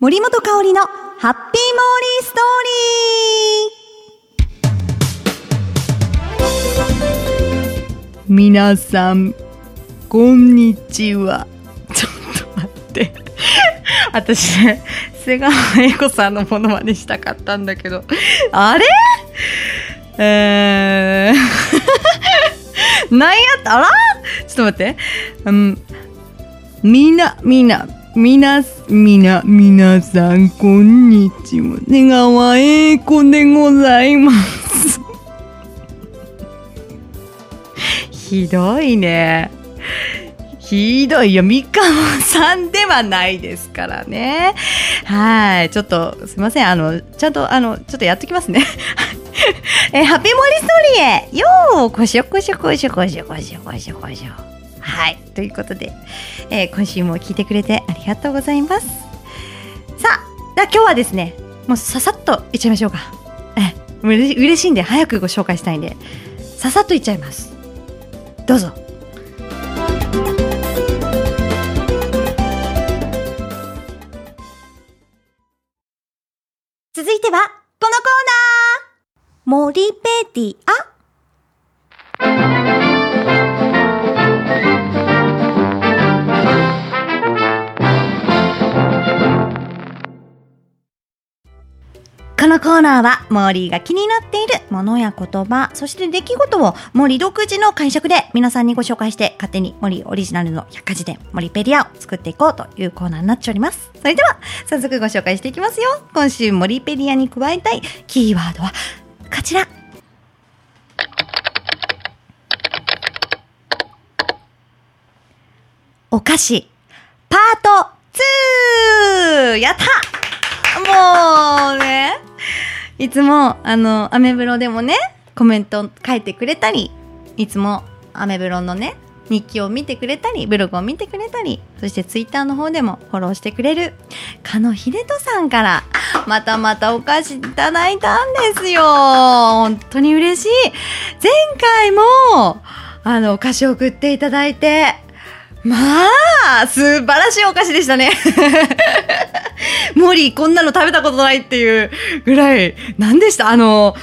森本香里のハッピーモーリーストーリー。皆さん、こんにちは。ちょっと待って。私ね、瀬川栄子さんのものまねしたかったんだけど、あれ？えー、なんやった？あら？ちょっと待って。うん、みんな、みんな、みな、みな、みなさん、こんにちは。瀬川栄子でございます。ひどいね。ひどいよ。三河さんではないですからね。はい。ちょっと、すいません。あの、ちゃんと、あの、ちょっとやっときますね。えハッピーモリストーリーへようこしょこしょこしょこしょこしょこしょこしょはい。ということで、えー今週も聞いてくれてありがとうございます。さあでは今日はですねもうささっといっちゃいましょうか。えうれ嬉しいんで早くご紹介したいんでささっといっちゃいます。どうぞ。続いてはこのコーナー。森ペディアこのコーナーは、モーリーが気になっているものや言葉、そして出来事をモーリー独自の解釈で皆さんにご紹介して、勝手にモーリーオリジナルの百科事典、モリペディアを作っていこうというコーナーになっております。それでは、早速ご紹介していきますよ。今週モリペディアに加えたいキーワードは、こちら。お菓子、パート 2! やったもうね、いつも、あの、アメブロでもね、コメント書いてくれたり、いつもアメブロのね、日記を見てくれたり、ブログを見てくれたり、そしてツイッターの方でもフォローしてくれる、かのひでとさんから、またまたお菓子いただいたんですよ。本当に嬉しい。前回も、あの、お菓子を送っていただいて、まあ、素晴らしいお菓子でしたね。モリー、こんなの食べたことないっていうぐらい、何でした？あの、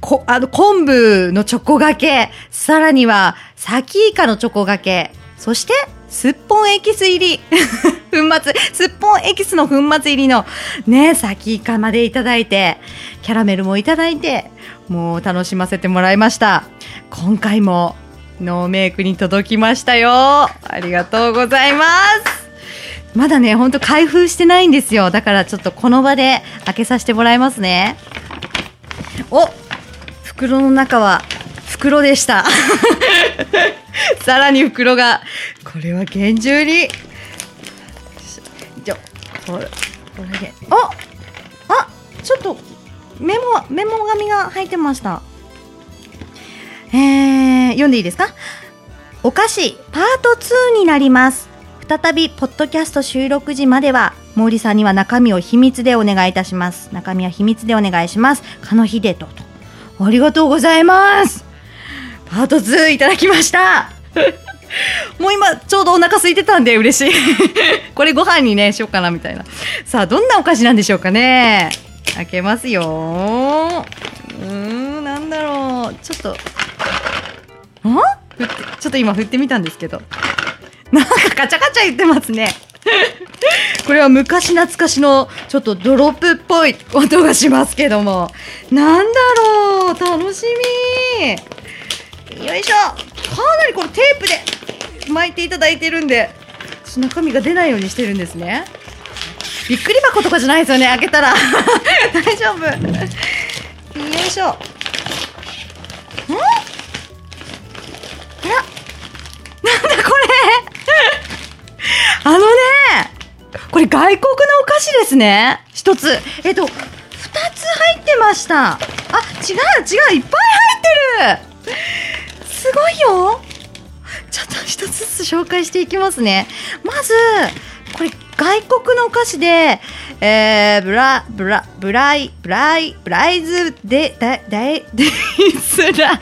こ、あの、昆布のチョコがけ、さらには、サキイカのチョコがけ、そして、すっぽんエキス入り、粉末、すっぽんエキスの粉末入りの、ね、サキイカまでいただいて、キャラメルもいただいて、もう楽しませてもらいました。今回も、ノーメイクに届きましたよ。ありがとうございます。まだね、ほんと開封してないんですよ。だからちょっとこの場で開けさせてもらいますね。お袋の中は袋でした。さらに袋が。これは厳重に。じゃ、これ、これで。ああちょっとメモ、メモ紙が入ってました。えー、読んでいいですか？お菓子パート2になります。再び、ポッドキャスト収録時までは、毛利さんには中身を秘密でお願いいたします。中身は秘密でお願いします。かのひでと。ありがとうございます。パート2いただきました。もう今、ちょうどお腹空いてたんで嬉しい。これご飯にね、しようかなみたいな。さあ、どんなお菓子なんでしょうかね。開けますよ。うーん、なんだろう。ちょっと、ちょっと今振ってみたんですけど。なんかカチャカチャ言ってますね。これは昔懐かしのちょっとドロップっぽい音がしますけども。なんだろう楽しみよいしょかなりこれテープで巻いていただいてるんで、中身が出ないようにしてるんですね。びっくり箱とかじゃないですよね、開けたら。大丈夫。よいしょ。これ外国のお菓子ですね。一つ。えっと、二つ入ってました。あ、違う違う、いっぱい入ってるすごいよちょっと一つずつ紹介していきますね。まず、これ外国のお菓子で、えー、ブラ、ブラ、ブライ、ブライ、ブライズで、だ、だい、デイスライ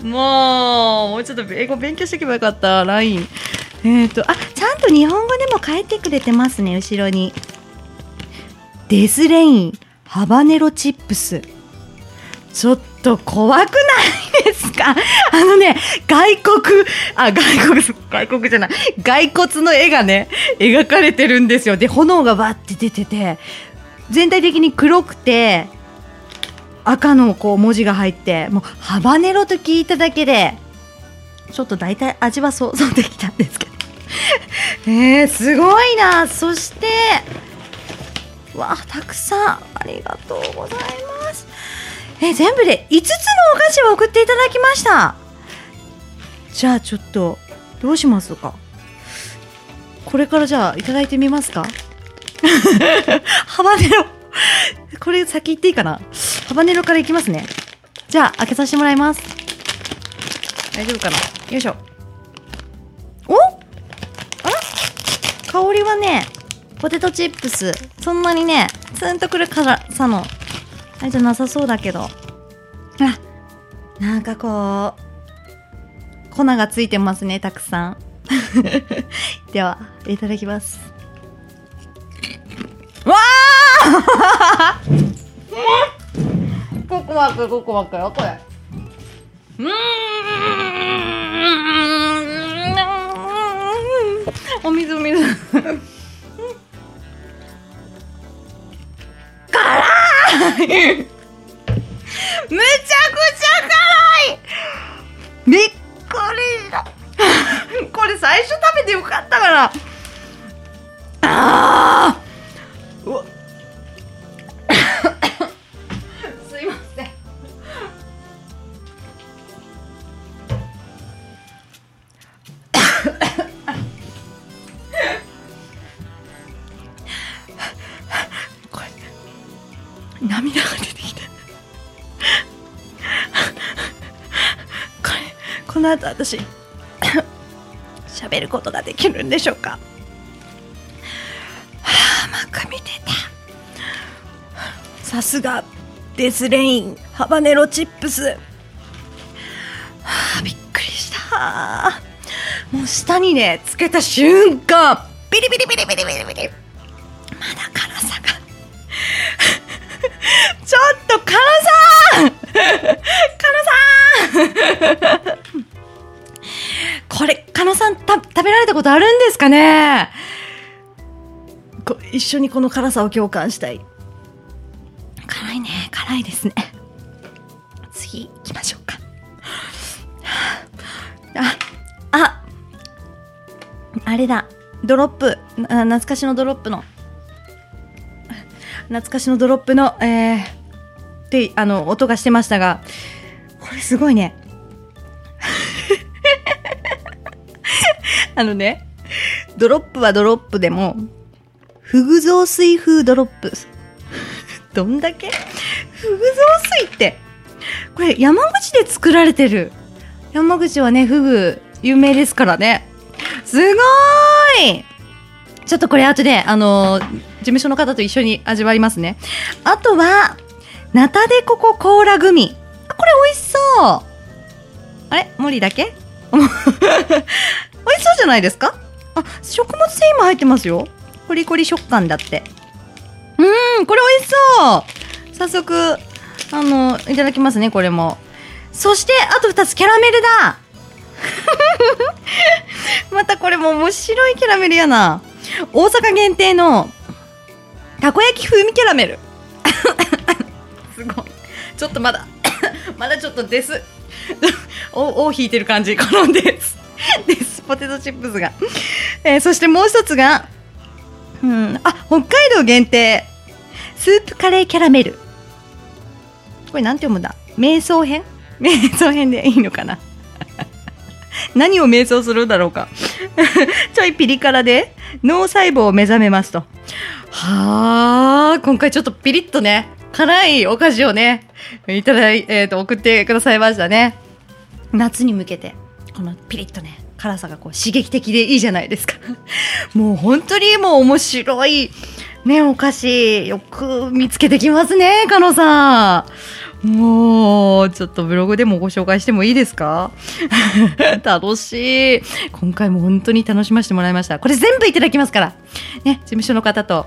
ン。もう、もうちょっと英語勉強しておけばよかった、ライン。えっ、ー、と、あ、ちゃんと日本語でも書いてくれてますね、後ろに。デスレインハバネロチップスちょっと怖くないですか？あのね、外国、あ、外国、外国じゃない、骸骨の絵がね、描かれてるんですよ。で、炎がわって出てて、全体的に黒くて、赤のこう文字が入って、もうハバネロと聞いただけで、ちょっと大体味は想像できたんですけど。えー、すごいな。そして、わあ、たくさんありがとうございます。え、全部で5つのお菓子を送っていただきました。じゃあちょっと、どうしますか？これからじゃあいただいてみますか？ハバネロ。これ先言っていいかな？ハバネロからいきますね。じゃあ開けさせてもらいます。大丈夫かな？よいしょ。香りはね、ポテトチップス。そんなにね、ツンとくる辛さの、あれじゃなさそうだけど。あ、なんかこう、粉がついてますね、たくさん。では、いただきます。わあココワク、ココワクよ、これ。うーん。お水、お水。辛いめちゃくちゃ辛いびっくりした。これ最初食べてよかったから。ああ涙が出てきたこれこの後私 喋ることができるんでしょうか？はあマック見てた。さすがデスレインハバネロチップス。はあびっくりした。もう下にねつけた瞬間ビリビリビリビリビリビリ。ちょっと辛さ辛さんこれ、かなさんた食べられたことあるんですかね？こ一緒にこの辛さを共感したい。辛いね、辛いですね。次行きましょうか。あ、あ、あれだ、ドロップ、懐かしのドロップの、懐かしのドロップの、えー、って、あの、音がしてましたが、これすごいね。あのね、ドロップはドロップでも、フグ雑炊風ドロップ。どんだけ？フグ雑炊って、これ山口で作られてる。山口はね、フグ有名ですからね。すごーいちょっとこれ後で、あのー務所の方と一緒に味わいますね。あとは、ナタデコココーラグミ。あ、これ美味しそう。あれ？森だけ？美味しそうじゃないですか？あ、食物繊維も入ってますよ。コリコリ食感だって。うーん、これ美味しそう早速、あの、いただきますね、これも。そして、あと2つ、キャラメルだ またこれも面白いキャラメルやな。大阪限定の、たこ焼き風味キャラメル。すごい。ちょっとまだ、まだちょっとです。お、尾引いてる感じ。このです。です。ポテトチップスが。えーそしてもう一つが、うん、あ、北海道限定。スープカレーキャラメル。これなんて読むんだ？瞑想編？瞑想編でいいのかな？何を瞑想するんだろうか ちょいピリ辛で脳細胞を目覚めますと。はあ、今回ちょっとピリッとね、辛いお菓子をね、いただい、えっ、と、送ってくださいましたね。夏に向けて、このピリッとね、辛さがこう刺激的でいいじゃないですか。もう本当にもう面白い、ね、お菓子、よく見つけてきますね、かのさん。もう、ちょっとブログでもご紹介してもいいですか？楽しい。今回も本当に楽しませてもらいました。これ全部いただきますから。ね、事務所の方と。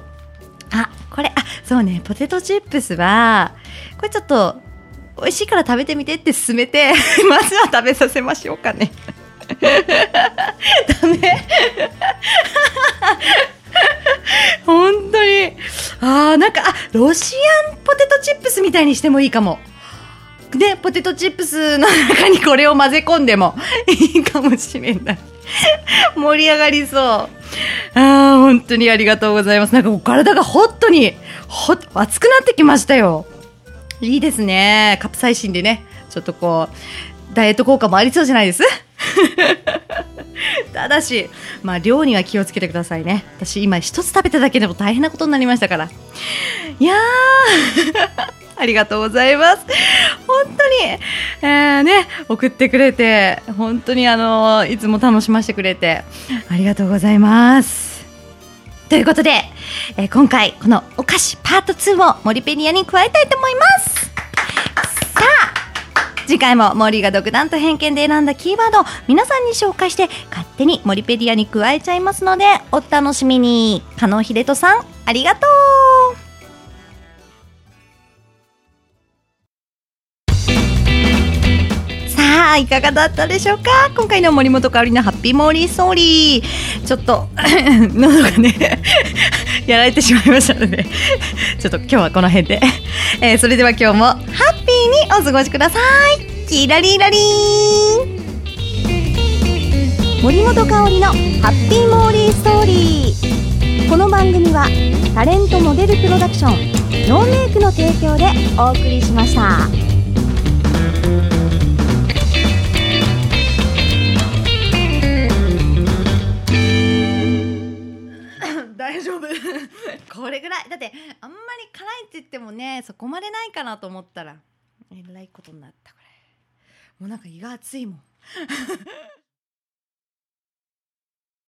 あ、これ、あ、そうね、ポテトチップスは、これちょっと、美味しいから食べてみてって勧めて、まずは食べさせましょうかね。ダメ本当に。ああ、なんか、あ、ロシアンポテトチップスみたいにしてもいいかも。で、ポテトチップスの中にこれを混ぜ込んでも いいかもしれない。盛り上がりそう。ああ、本当にありがとうございます。なんか体がホットに、ほ熱くなってきましたよ。いいですね。カプサイシンでね、ちょっとこう、ダイエット効果もありそうじゃないです？ただし、まあ、量には気をつけてくださいね。私、今一つ食べただけでも大変なことになりましたから。いやー ありがとうございます。本当に、えー、ね、送ってくれて、本当にあの、いつも楽しませてくれて、ありがとうございます。ということで、えー、今回、このお菓子パート2をモリペディアに加えたいと思います。さあ、次回も森が独断と偏見で選んだキーワードを皆さんに紹介して勝手にモリペディアに加えちゃいます。のでお楽しみに。加納秀人さん、ありがとうさあいかがだったでしょうか？今回の森本香里のハッピーモーリーストーリー。ちょっと喉がねやられてしまいましたのでちょっと今日はこの辺で、えー、それでは今日もハッピーにお過ごしください。キラリラリン森本香里のハッピーモーリーストーリー。この番組はタレントモデルプロダクションノーメイクの提供でお送りしました。大丈夫。これぐらい。だってあんまり辛いって言ってもねそこまでないかなと思ったらえらいことになったこれ。もうなんか胃が熱いもん。